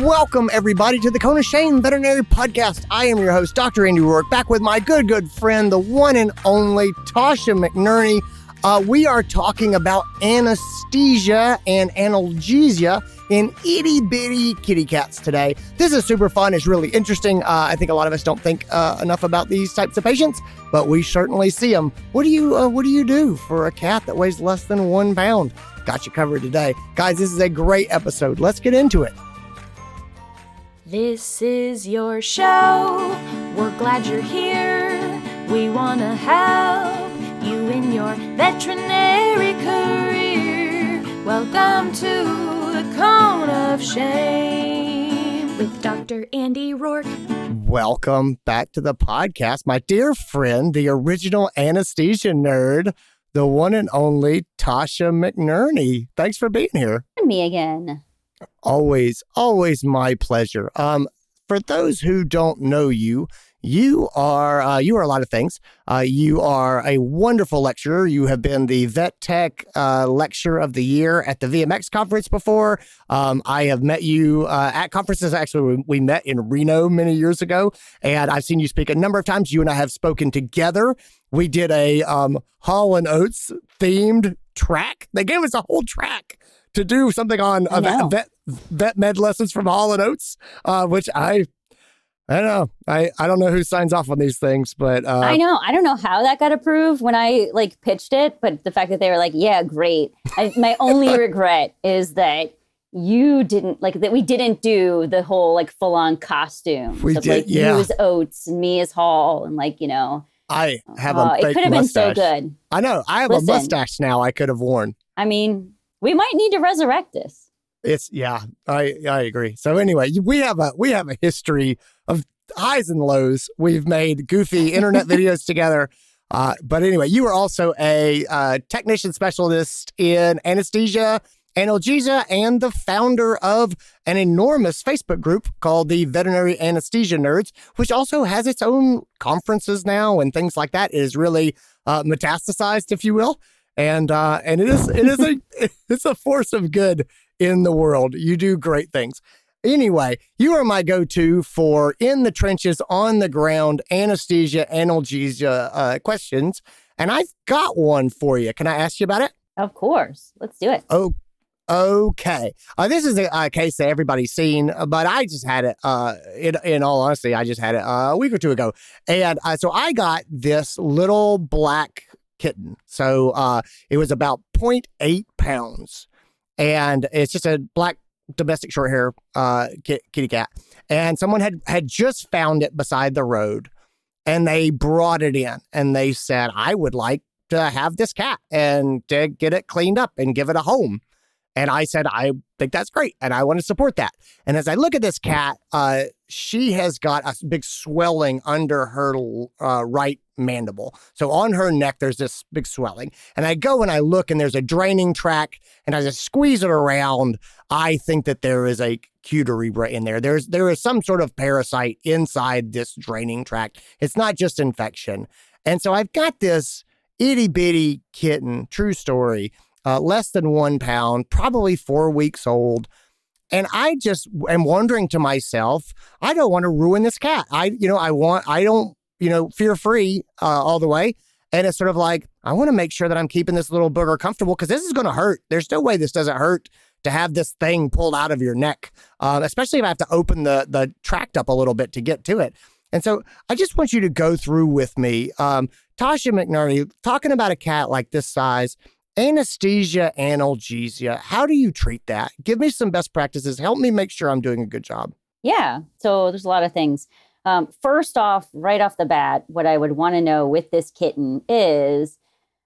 Welcome, everybody, to the Cone of Shame Veterinary Podcast. I am your host, Dr. Andy Roark, back with my good, good friend, the one and only Tasha McNerney. Uh, we are talking about anesthesia and analgesia in itty bitty kitty cats today. This is super fun. It's really interesting. Uh, I think a lot of us don't think uh, enough about these types of patients, but we certainly see them. What do you uh, What do you do for a cat that weighs less than one pound? Got you covered today, guys. This is a great episode. Let's get into it. This is your show. We're glad you're here. We want to help you in your veterinary career. Welcome to the Cone of Shame with Dr. Andy Roark. Welcome back to the podcast, my dear friend, the original anesthesia nerd, the one and only Tasha McNerney. Thanks for being here. Me again. Always, always my pleasure. Um, for those who don't know you, you are uh, you are a lot of things. Uh, you are a wonderful lecturer. You have been the Vet Tech uh, Lecturer of the Year at the VMX conference before. Um, I have met you uh, at conferences. Actually, we, we met in Reno many years ago, and I've seen you speak a number of times. You and I have spoken together. We did a um, Hall and Oates themed track. They gave us a whole track to do something on I know. vet, vet med lessons from Hall and Oates, uh, which I I don't know. I, I don't know who signs off on these things, but uh, I know. I don't know how that got approved when I like pitched it, but the fact that they were like, "Yeah, great." I, my only regret is that you didn't like that. We didn't do the whole like full on costume. We of, did, like, yeah. You as Oates and me as Hall, and like you know, I have a uh, it could have been so good. I know. I have Listen. a mustache now. I could have worn. I mean, we might need to resurrect this. It's yeah. I I agree. So anyway, we have a we have a history of highs and lows. We've made goofy internet videos together. Uh, but anyway, you are also a uh, technician specialist in anesthesia, analgesia, and the founder of an enormous Facebook group called the Veterinary Anesthesia Nerds, which also has its own conferences now and things like that. It is really uh, metastasized, if you will, and uh, and it is it is a it's a force of good in the world. You do great things. Anyway, you are my go-to for in the trenches, on the ground, anesthesia, analgesia uh, questions, and I've got one for you. Can I ask you about it? Of course, let's do it. Oh, okay. Uh, this is a, a case that everybody's seen, uh, but I just had it. Uh, in, in all honesty, I just had it uh, a week or two ago, and uh, so I got this little black kitten. So uh, it was about 0.8 pounds, and it's just a black domestic short hair uh, kitty cat. And someone had had just found it beside the road, and they brought it in, and they said, "I would like." To have this cat and to get it cleaned up and give it a home. And I said, I think that's great. And I want to support that. And as I look at this cat, uh, she has got a big swelling under her uh, right mandible. So on her neck, there's this big swelling. And I go and I look, and there's a draining tract. And as I squeeze it around, I think that there is a cuterebra in there. There's there is some sort of parasite inside this draining tract. It's not just infection. And so I've got this itty bitty kitten, true story, uh, less than one pound, probably four weeks old. And I just am wondering to myself, I don't want to ruin this cat. I, you know, I want, I don't, you know, fear free uh, all the way. And it's sort of like, I want to make sure that I'm keeping this little booger comfortable because this is going to hurt. There's no way this doesn't hurt to have this thing pulled out of your neck, uh, especially if I have to open the the tract up a little bit to get to it. And so I just want you to go through with me, um, Tasha McNerney, talking about a cat like this size, anesthesia, analgesia. How do you treat that? Give me some best practices. Help me make sure I'm doing a good job. Yeah. So there's a lot of things. Um, first off, right off the bat, what I would want to know with this kitten is,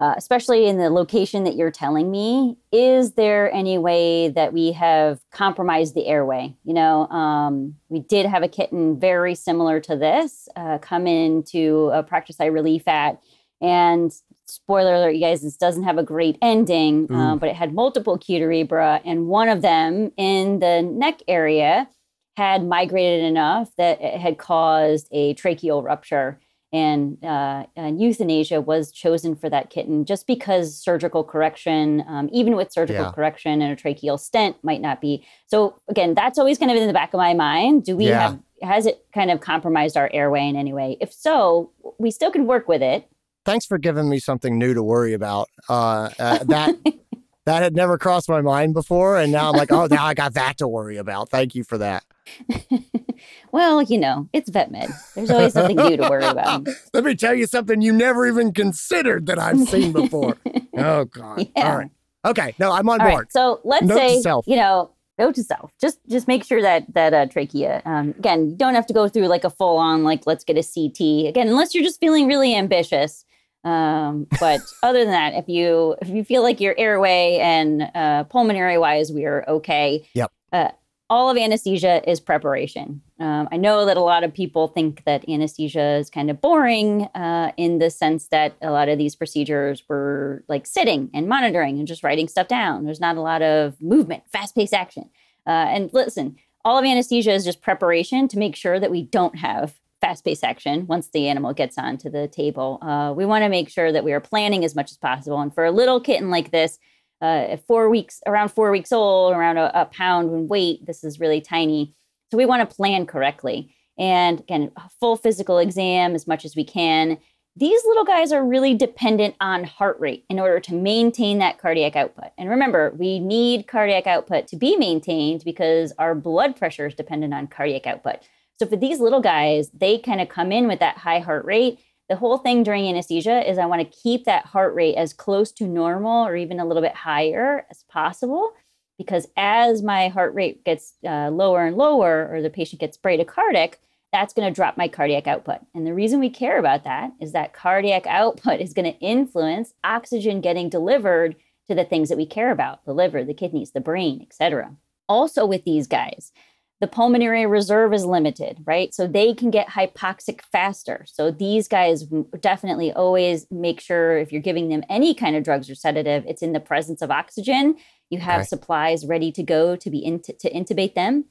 uh, especially in the location that you're telling me, is there any way that we have compromised the airway? You know, um, we did have a kitten very similar to this uh, come into a practice I relief at, and spoiler alert, you guys, this doesn't have a great ending, uh, but it had multiple cuterebra, and one of them in the neck area had migrated enough that it had caused a tracheal rupture. And, uh, and euthanasia was chosen for that kitten just because surgical correction, um, even with surgical Yeah. correction and a tracheal stent, might not be. So again, that's always kind of in the back of my mind. Do we Yeah. have has it kind of compromised our airway in any way? If so, we still can work with it. Thanks for giving me something new to worry about. Uh, uh, that that had never crossed my mind before, and now I'm like, oh, now I got that to worry about. Thank you for that. Well, you know, it's vet med. There's always something new to worry about. Let me tell you something you never even considered that I've seen before. oh God! Yeah. All right. Okay. No, I'm on All board. right. So let's Note say you know, note to self. Just just make sure that that uh, trachea. Um, again, you don't have to go through like a full on like let's get a CT again, unless you're just feeling really ambitious. Um, but other than that, if you if you feel like your airway and uh, pulmonary wise we are okay. Yep. Uh, all of anesthesia is preparation. Um, I know that a lot of people think that anesthesia is kind of boring uh, in the sense that a lot of these procedures were like sitting and monitoring and just writing stuff down. There's not a lot of movement, fast paced action. Uh, and listen, all of anesthesia is just preparation to make sure that we don't have fast paced once the animal gets onto the table. Uh, we want to make sure that we are planning as much as possible. And for a little kitten like this, uh, four weeks, around four weeks old, around a, a pound in weight, this is really tiny. So we want to plan correctly. And again, full physical exam as much as we can. These little guys are really dependent on heart rate in order to maintain that cardiac output. And remember, we need cardiac output to be maintained because our blood pressure is dependent on cardiac output. So for these little guys, they kind of come in with that high heart rate. The whole thing during anesthesia is I want to keep that heart rate as close to normal or even a little bit higher as possible because as my heart rate gets uh, lower and lower or the patient gets bradycardic that's going to drop my cardiac output and the reason we care about that is that cardiac output is going to influence oxygen getting delivered to the things that we care about the liver the kidneys the brain etc also with these guys the pulmonary reserve is limited, right? So they can get hypoxic faster. So these guys definitely always make sure if you're giving them any kind of drugs or sedative, it's in the presence of oxygen. You have Okay. supplies ready to go to be int- to intubate them.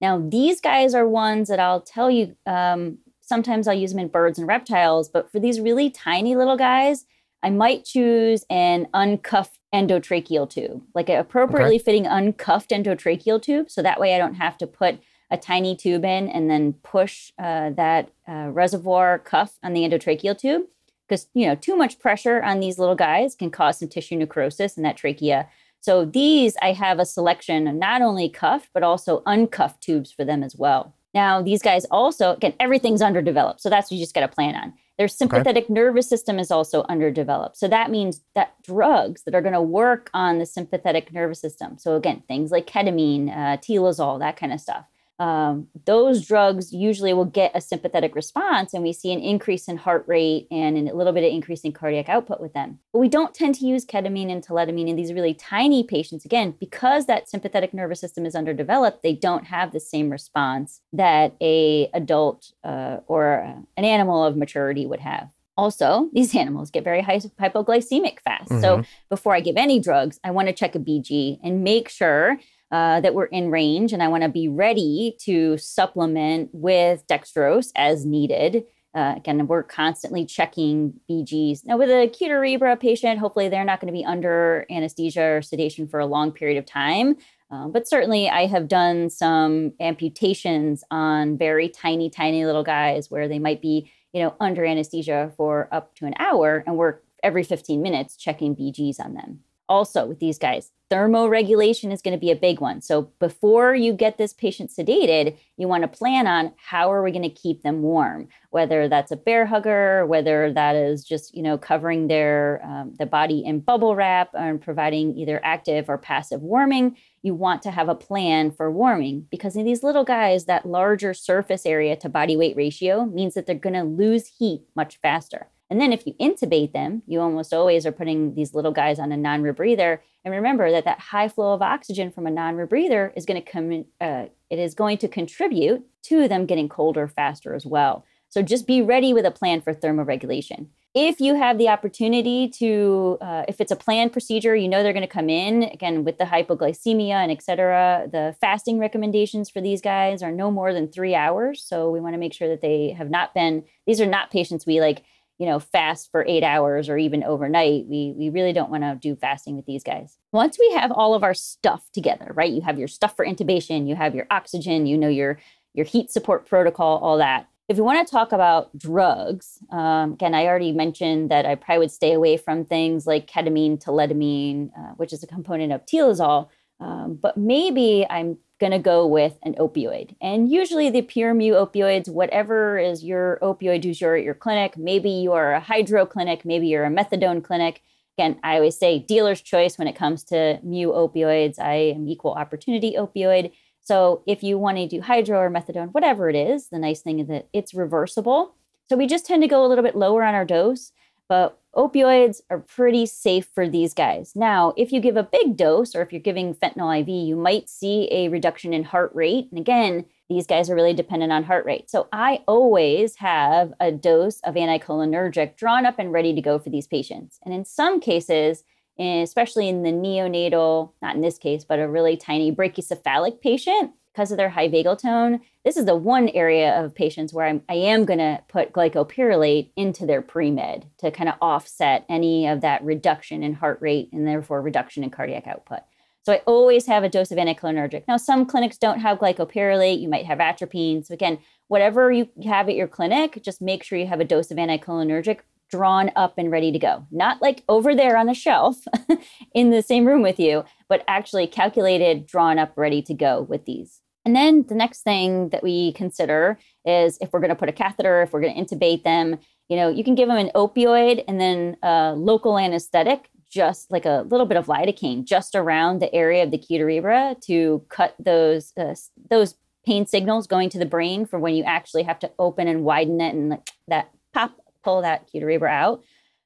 Now these guys are ones that I'll tell you. Um, sometimes I'll use them in birds and reptiles, but for these really tiny little guys, I might choose an uncuffed endotracheal tube, like an appropriately fitting uncuffed endotracheal tube. So that way I don't have to put a tiny tube in and then push uh, that uh, reservoir cuff on the endotracheal tube. Because, you know, too much pressure on these little guys can cause some tissue necrosis in that trachea. So these, I have a selection of not only cuffed, but also uncuffed tubes for them as well. Now, these guys also, again, everything's underdeveloped. So that's what you just got to plan on. Their sympathetic nervous system is also underdeveloped. So that means that drugs that are going to work on the sympathetic nervous system. So again, things like ketamine, uh, telazol, that kind of stuff. Um, those drugs usually will get a sympathetic response, and we see an increase in heart rate and a little bit of increase in cardiac output with them. But we don't tend to use ketamine and tiletamine in these really tiny patients, again, because that sympathetic nervous system is underdeveloped. They don't have the same response that a adult uh, or uh, an animal of maturity would have. Also, these animals get very high hypoglycemic fast. So before I give any drugs, I want to check a BG and make sure uh, that we're in range. And I want to be ready to supplement with dextrose as needed. Uh, again, we're constantly checking BGs. Now, with a cuterebra patient, hopefully they're not going to be under anesthesia or sedation for a long period of time. Um, but certainly, I have done some amputations on very tiny, tiny little guys where they might be, you know, under anesthesia for up to an hour, and we're every 15 minutes checking BGs on them. Also, with these guys, thermoregulation is going to be a big one. So, before you get this patient sedated, you want to plan on how are we going to keep them warm, whether that's a Bair Hugger, whether that is just you know covering their um, the body in bubble wrap and providing either active or passive warming. You want to have a plan for warming because in these little guys, that larger surface area to body weight ratio means that they're going to lose heat much faster. And then if you intubate them, you almost always are putting these little guys on a non-rebreather. And remember that that high flow of oxygen from a non-rebreather is going to come. Uh, it is going to contribute to them getting colder faster as well. So just be ready with a plan for thermoregulation. If you have the opportunity to, uh, if it's a planned procedure, you know they're going to come in again with the hypoglycemia and et cetera. The fasting recommendations for these guys are no more than three hours. So we want to make sure that they have not been, these are not patients we like you know, fast for eight hours or even overnight. We we really don't want to do fasting with these guys. Once we have all of our stuff together, right? You have your stuff for intubation, you have your oxygen, you know your your heat support protocol, all that. If you want to talk about drugs, um, again, I already mentioned that I probably would stay away from things like ketamine, tiletamine, uh, which is a component of telazol. Um, but maybe I'm going to go with an opioid. And usually the pure mu opioids, whatever is your opioid du jour at your clinic, maybe you are a hydro clinic, maybe you're a methadone clinic. Again, I always say dealer's choice when it comes to mu opioids. I am equal opportunity opioid. So if you want to do hydro or methadone, whatever it is, the nice thing is that it's reversible. So we just tend to go a little bit lower on our dose. But opioids are pretty safe for these guys. Now, if you give a big dose or if you're giving fentanyl IV, you might see a reduction in heart rate. And again, these guys are really dependent on heart rate. So I always have a dose of anticholinergic drawn up and ready to go for these patients. And in some cases, especially in the neonatal, not in this case, but a really tiny brachycephalic patient, because of their high vagal tone, this is the one area of patients where I'm, I am going to put glycopyrrolate into their pre-med to kind of offset any of that reduction in heart rate and therefore reduction in cardiac output. So I always have a dose of anticholinergic. Now, some clinics don't have glycopyrrolate. You might have atropine. So again, whatever you have at your clinic, just make sure you have a dose of anticholinergic drawn up and ready to go. Not like over there on the shelf in the same room with you, but actually calculated, drawn up, ready to go with these. And then the next thing that we consider is if we're going to put a catheter, if we're going to intubate them, you know, you can give them an opioid and then a local anesthetic, just like a little bit of lidocaine, just around the area of the cuterebra to cut those uh, those pain signals going to the brain for when you actually have to open and widen it and like that pop pull that cuterebra out.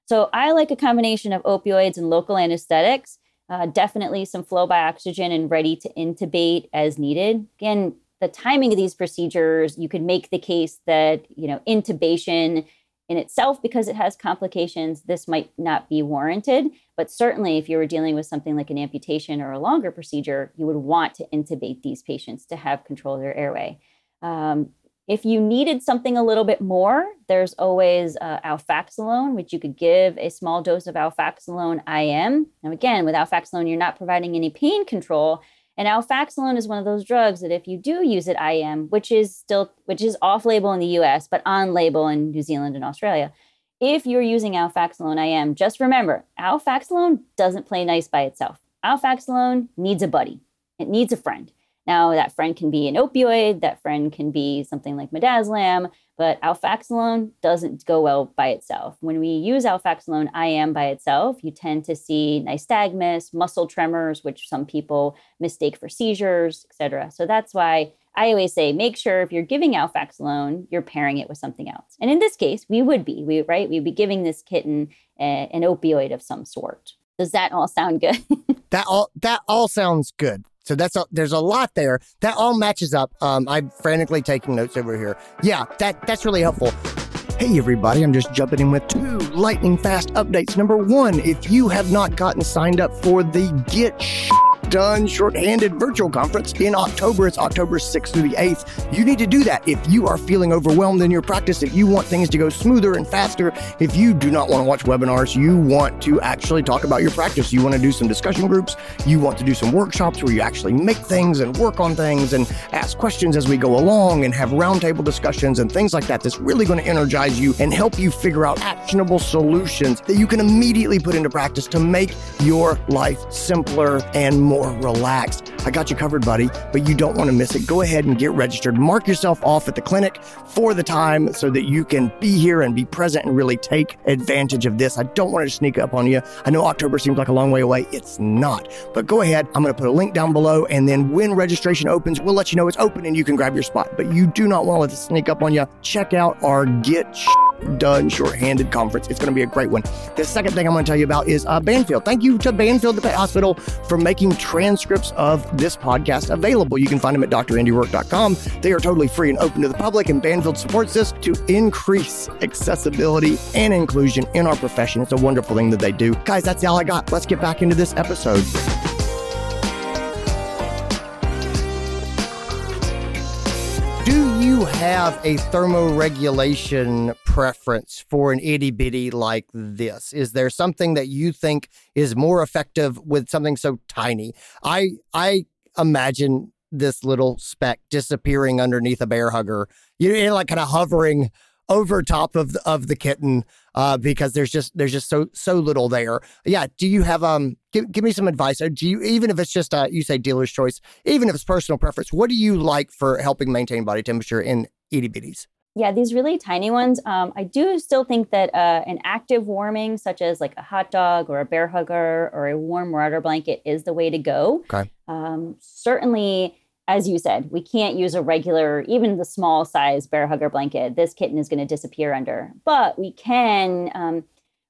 So I like a combination of opioids and local anesthetics uh, definitely some flow by oxygen and ready to intubate as needed. Again, the timing of these procedures, you could make the case that, you know, intubation in itself, because it has complications, this might not be warranted. But certainly, if you were dealing with something like an amputation or a longer procedure, you would want to intubate these patients to have control of their airway. Um, if you needed something a little bit more, there's always uh, alfaxalone, which you could give a small dose of alfaxalone IM. Now, again, with alfaxalone, you're not providing any pain control. And alfaxalone is one of those drugs that if you do use it IM, which is still which is off label in the US, but on label in New Zealand and Australia, if you're using alfaxalone IM, just remember, alfaxalone doesn't play nice by itself. Alfaxalone needs a buddy. It needs a friend. Now, that friend can be an opioid, that friend can be something like midazolam, but alfaxalone doesn't go well by itself. When we use alfaxalone IM by itself, you tend to see nystagmus, muscle tremors, which some people mistake for seizures, etc. So that's why I always say make sure if you're giving alfaxalone, you're pairing it with something else. And in this case, we would be, we right, we'd be giving this kitten a, an opioid of some sort. Does that all sound good? that all that all sounds good. So that's a, there's a lot there that all matches up. Um, I'm frantically taking notes over here. Yeah, that that's really helpful. Hey everybody, I'm just jumping in with two lightning fast updates. Number one, if you have not gotten signed up for the Get done shorthanded virtual conference in October. It's October 6th through the 8th. You need to do that if you are feeling overwhelmed in your practice, if you want things to go smoother and faster, if you do not want to watch webinars, you want to actually talk about your practice, you want to do some discussion groups, you want to do some workshops where you actually make things and work on things and ask questions as we go along and have roundtable discussions and things like that. That's really going to energize you and help you figure out actionable solutions that you can immediately put into practice to make your life simpler and more more relaxed. I got you covered, buddy, but you don't want to miss it. Go ahead and get registered. Mark yourself off at the clinic for the time so that you can be here and be present and really take advantage of this. I don't want to sneak up on you. I know October seems like a long way away. It's not. But go ahead. I'm going to put a link down below. And then when registration opens, we'll let you know it's open and you can grab your spot. But you do not want to let it sneak up on you. Check out our Get Done Shorthanded Conference. It's going to be a great one. The second thing I'm going to tell you about is uh, Banfield. Thank you to Banfield, Hospital, for making transcripts of this podcast available. You can find them at drandyroark.com. They are totally free and open to the public, and Banfield supports this to increase accessibility and inclusion in our profession. It's a wonderful thing that they do. Guys, that's all I got. Let's get back into this episode. You have a thermoregulation preference for an itty bitty like this? Is there something that you think is more effective with something so tiny? I I imagine this little speck disappearing underneath a Bair Hugger. You know, like kind of hovering over top of the, of the kitten uh, because there's just there's just so so little there. Yeah. Do you have um? Give, give me some advice. Do you even if it's just uh, you say dealer's choice, even if it's personal preference, what do you like for helping maintain body temperature in itty bitties? Yeah, these really tiny ones. Um, I do still think that uh, an active warming, such as like a hot dog or a Bair Hugger or a warm water blanket, is the way to go. Okay. Um, certainly, as you said, we can't use a regular, even the small size Bair Hugger blanket. This kitten is going to disappear under. But we can, um,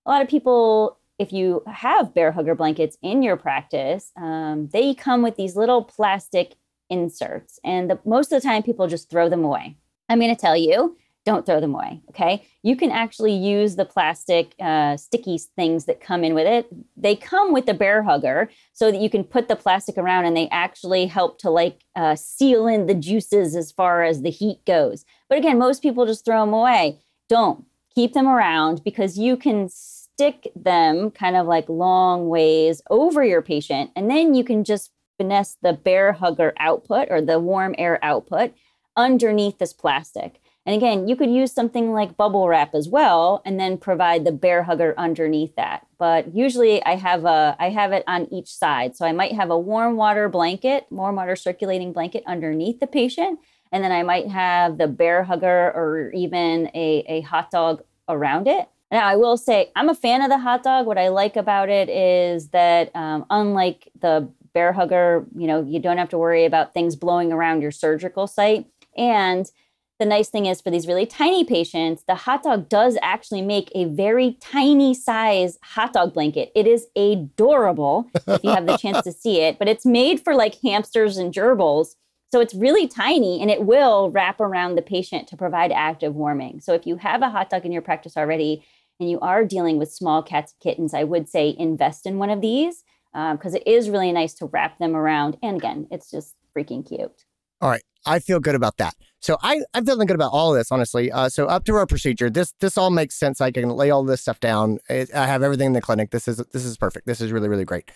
a lot of people, if you have Bair Hugger blankets in your practice, um, they come with these little plastic inserts. And the, most of the time, people just throw them away. I'm going to tell you, don't throw them away. Okay. You can actually use the plastic uh, sticky things that come in with it. They come with the Bair Hugger so that you can put the plastic around and they actually help to like uh, seal in the juices as far as the heat goes. But again, most people just throw them away. Don't keep them around because you can stick them kind of like long ways over your patient and then you can just finesse the Bair Hugger output or the warm air output underneath this plastic. And again, you could use something like bubble wrap as well and then provide the Bair Hugger underneath that. But usually I have a I have it on each side. So I might have a warm water blanket, warm water circulating blanket underneath the patient. And then I might have the Bair Hugger or even a, a hot dog around it. Now, I will say I'm a fan of the hot dog. What I like about it is that, um, unlike the Bair Hugger, you know, you don't have to worry about things blowing around your surgical site. And the nice thing is for these really tiny patients, the hot dog does actually make a very tiny size hot dog blanket. It is adorable if you have the chance to see it, but it's made for like hamsters and gerbils. So it's really tiny and it will wrap around the patient to provide active warming. So if you have a hot dog in your practice already and you are dealing with small cats and kittens, I would say invest in one of these because um, it is really nice to wrap them around. And again, it's just freaking cute. All right. I feel good about that. So I, I'm feeling good about all of this, honestly. Uh, so up to our procedure, this this all makes sense. I can lay all this stuff down. I have everything in the clinic. This is this is perfect. This is really really great.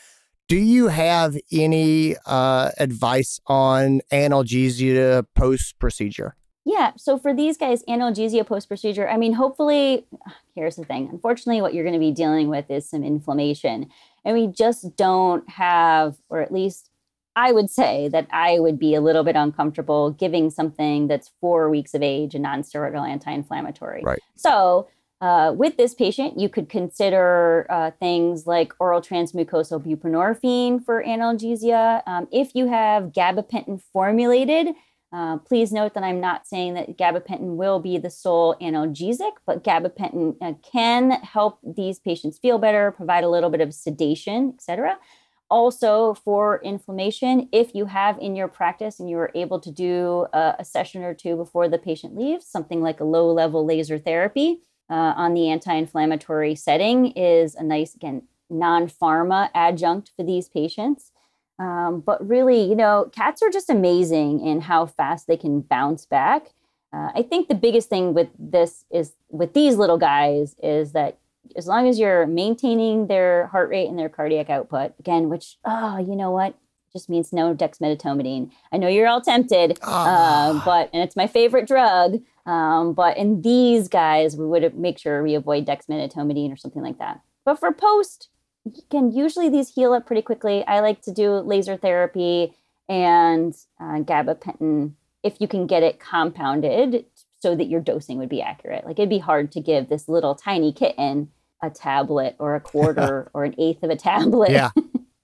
Do you have any uh, advice on analgesia post procedure? Yeah. So for these guys, analgesia post procedure, I mean, hopefully, here's the thing. Unfortunately, what you're going to be dealing with is some inflammation. And we just don't have, or at least I would say that I would be a little bit uncomfortable giving something that's four weeks of age a nonsteroidal anti-inflammatory. Right. So uh, with this patient, you could consider uh, things like oral transmucosal buprenorphine for analgesia. Um, if you have gabapentin formulated, uh, please note that I'm not saying that gabapentin will be the sole analgesic, but gabapentin uh, can help these patients feel better, provide a little bit of sedation, etc also for inflammation if you have in your practice and you are able to do a, a session or two before the patient leaves something like a low level laser therapy uh, on the anti-inflammatory setting is a nice again non-pharma adjunct for these patients. Um, but really you know cats are just amazing in how fast they can bounce back. Uh, i think the biggest thing with this is with these little guys is that as long as you're maintaining their heart rate and their cardiac output, again, which, oh, you know what? Just means no dexmedetomidine. I know you're all tempted, oh. uh, but, and it's my favorite drug. Um, but in these guys, we would make sure we avoid dexmedetomidine or something like that. But for post, again, usually these heal up pretty quickly. I like to do laser therapy and uh, gabapentin if you can get it compounded so that your dosing would be accurate. Like it'd be hard to give this little tiny kitten a tablet or a quarter or an eighth of a tablet. Yeah.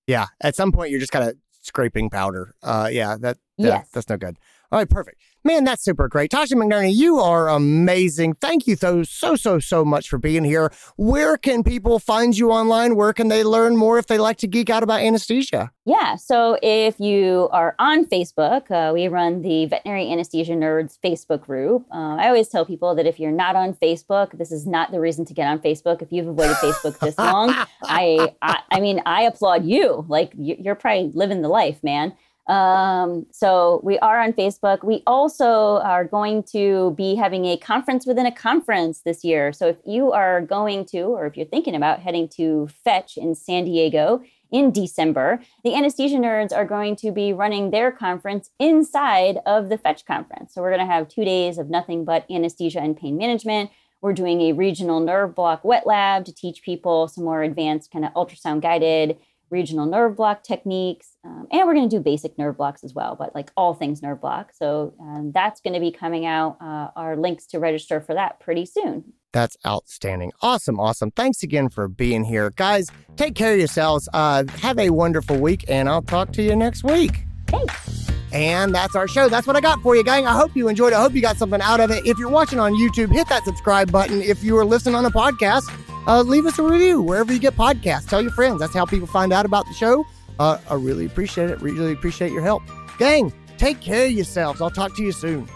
Yeah. At some point, you're just kind of scraping powder. Uh, yeah, that, that yes. that's no good. All right, perfect. Man, that's super great. Tasha McNerney, you are amazing. Thank you so, so, so, so much for being here. Where can people find you online? Where can they learn more if they like to geek out about anesthesia? Yeah. So if you are on Facebook, uh, we run the Veterinary Anesthesia Nerds Facebook group. Uh, I always tell people that if you're not on Facebook, this is not the reason to get on Facebook. If you've avoided Facebook this long, I, I, I mean, I applaud you. Like you're probably living the life, man. Um, so we are on Facebook. We also are going to be having a conference within a conference this year. So if you are going to, or if you're thinking about heading to Fetch in San Diego in December, the anesthesia nerds are going to be running their conference inside of the Fetch conference. So we're going to have two days of nothing but anesthesia and pain management. We're doing a regional nerve block wet lab to teach people some more advanced kind of ultrasound guided regional nerve block techniques. Um, and we're going to do basic nerve blocks as well, but like all things nerve block. So um, that's going to be coming out. Uh, our links to register for that pretty soon. That's outstanding. Awesome. Awesome. Thanks again for being here. Guys, take care of yourselves. Uh, have a wonderful week, and I'll talk to you next week. Thanks. And that's our show. That's what I got for you, gang. I hope you enjoyed it. I hope you got something out of it. If you're watching on YouTube, hit that subscribe button. If you are listening on a podcast, uh, leave us a review wherever you get podcasts. Tell your friends. That's how people find out about the show. Uh, I really appreciate it. Really appreciate your help. Gang, take care of yourselves. I'll talk to you soon.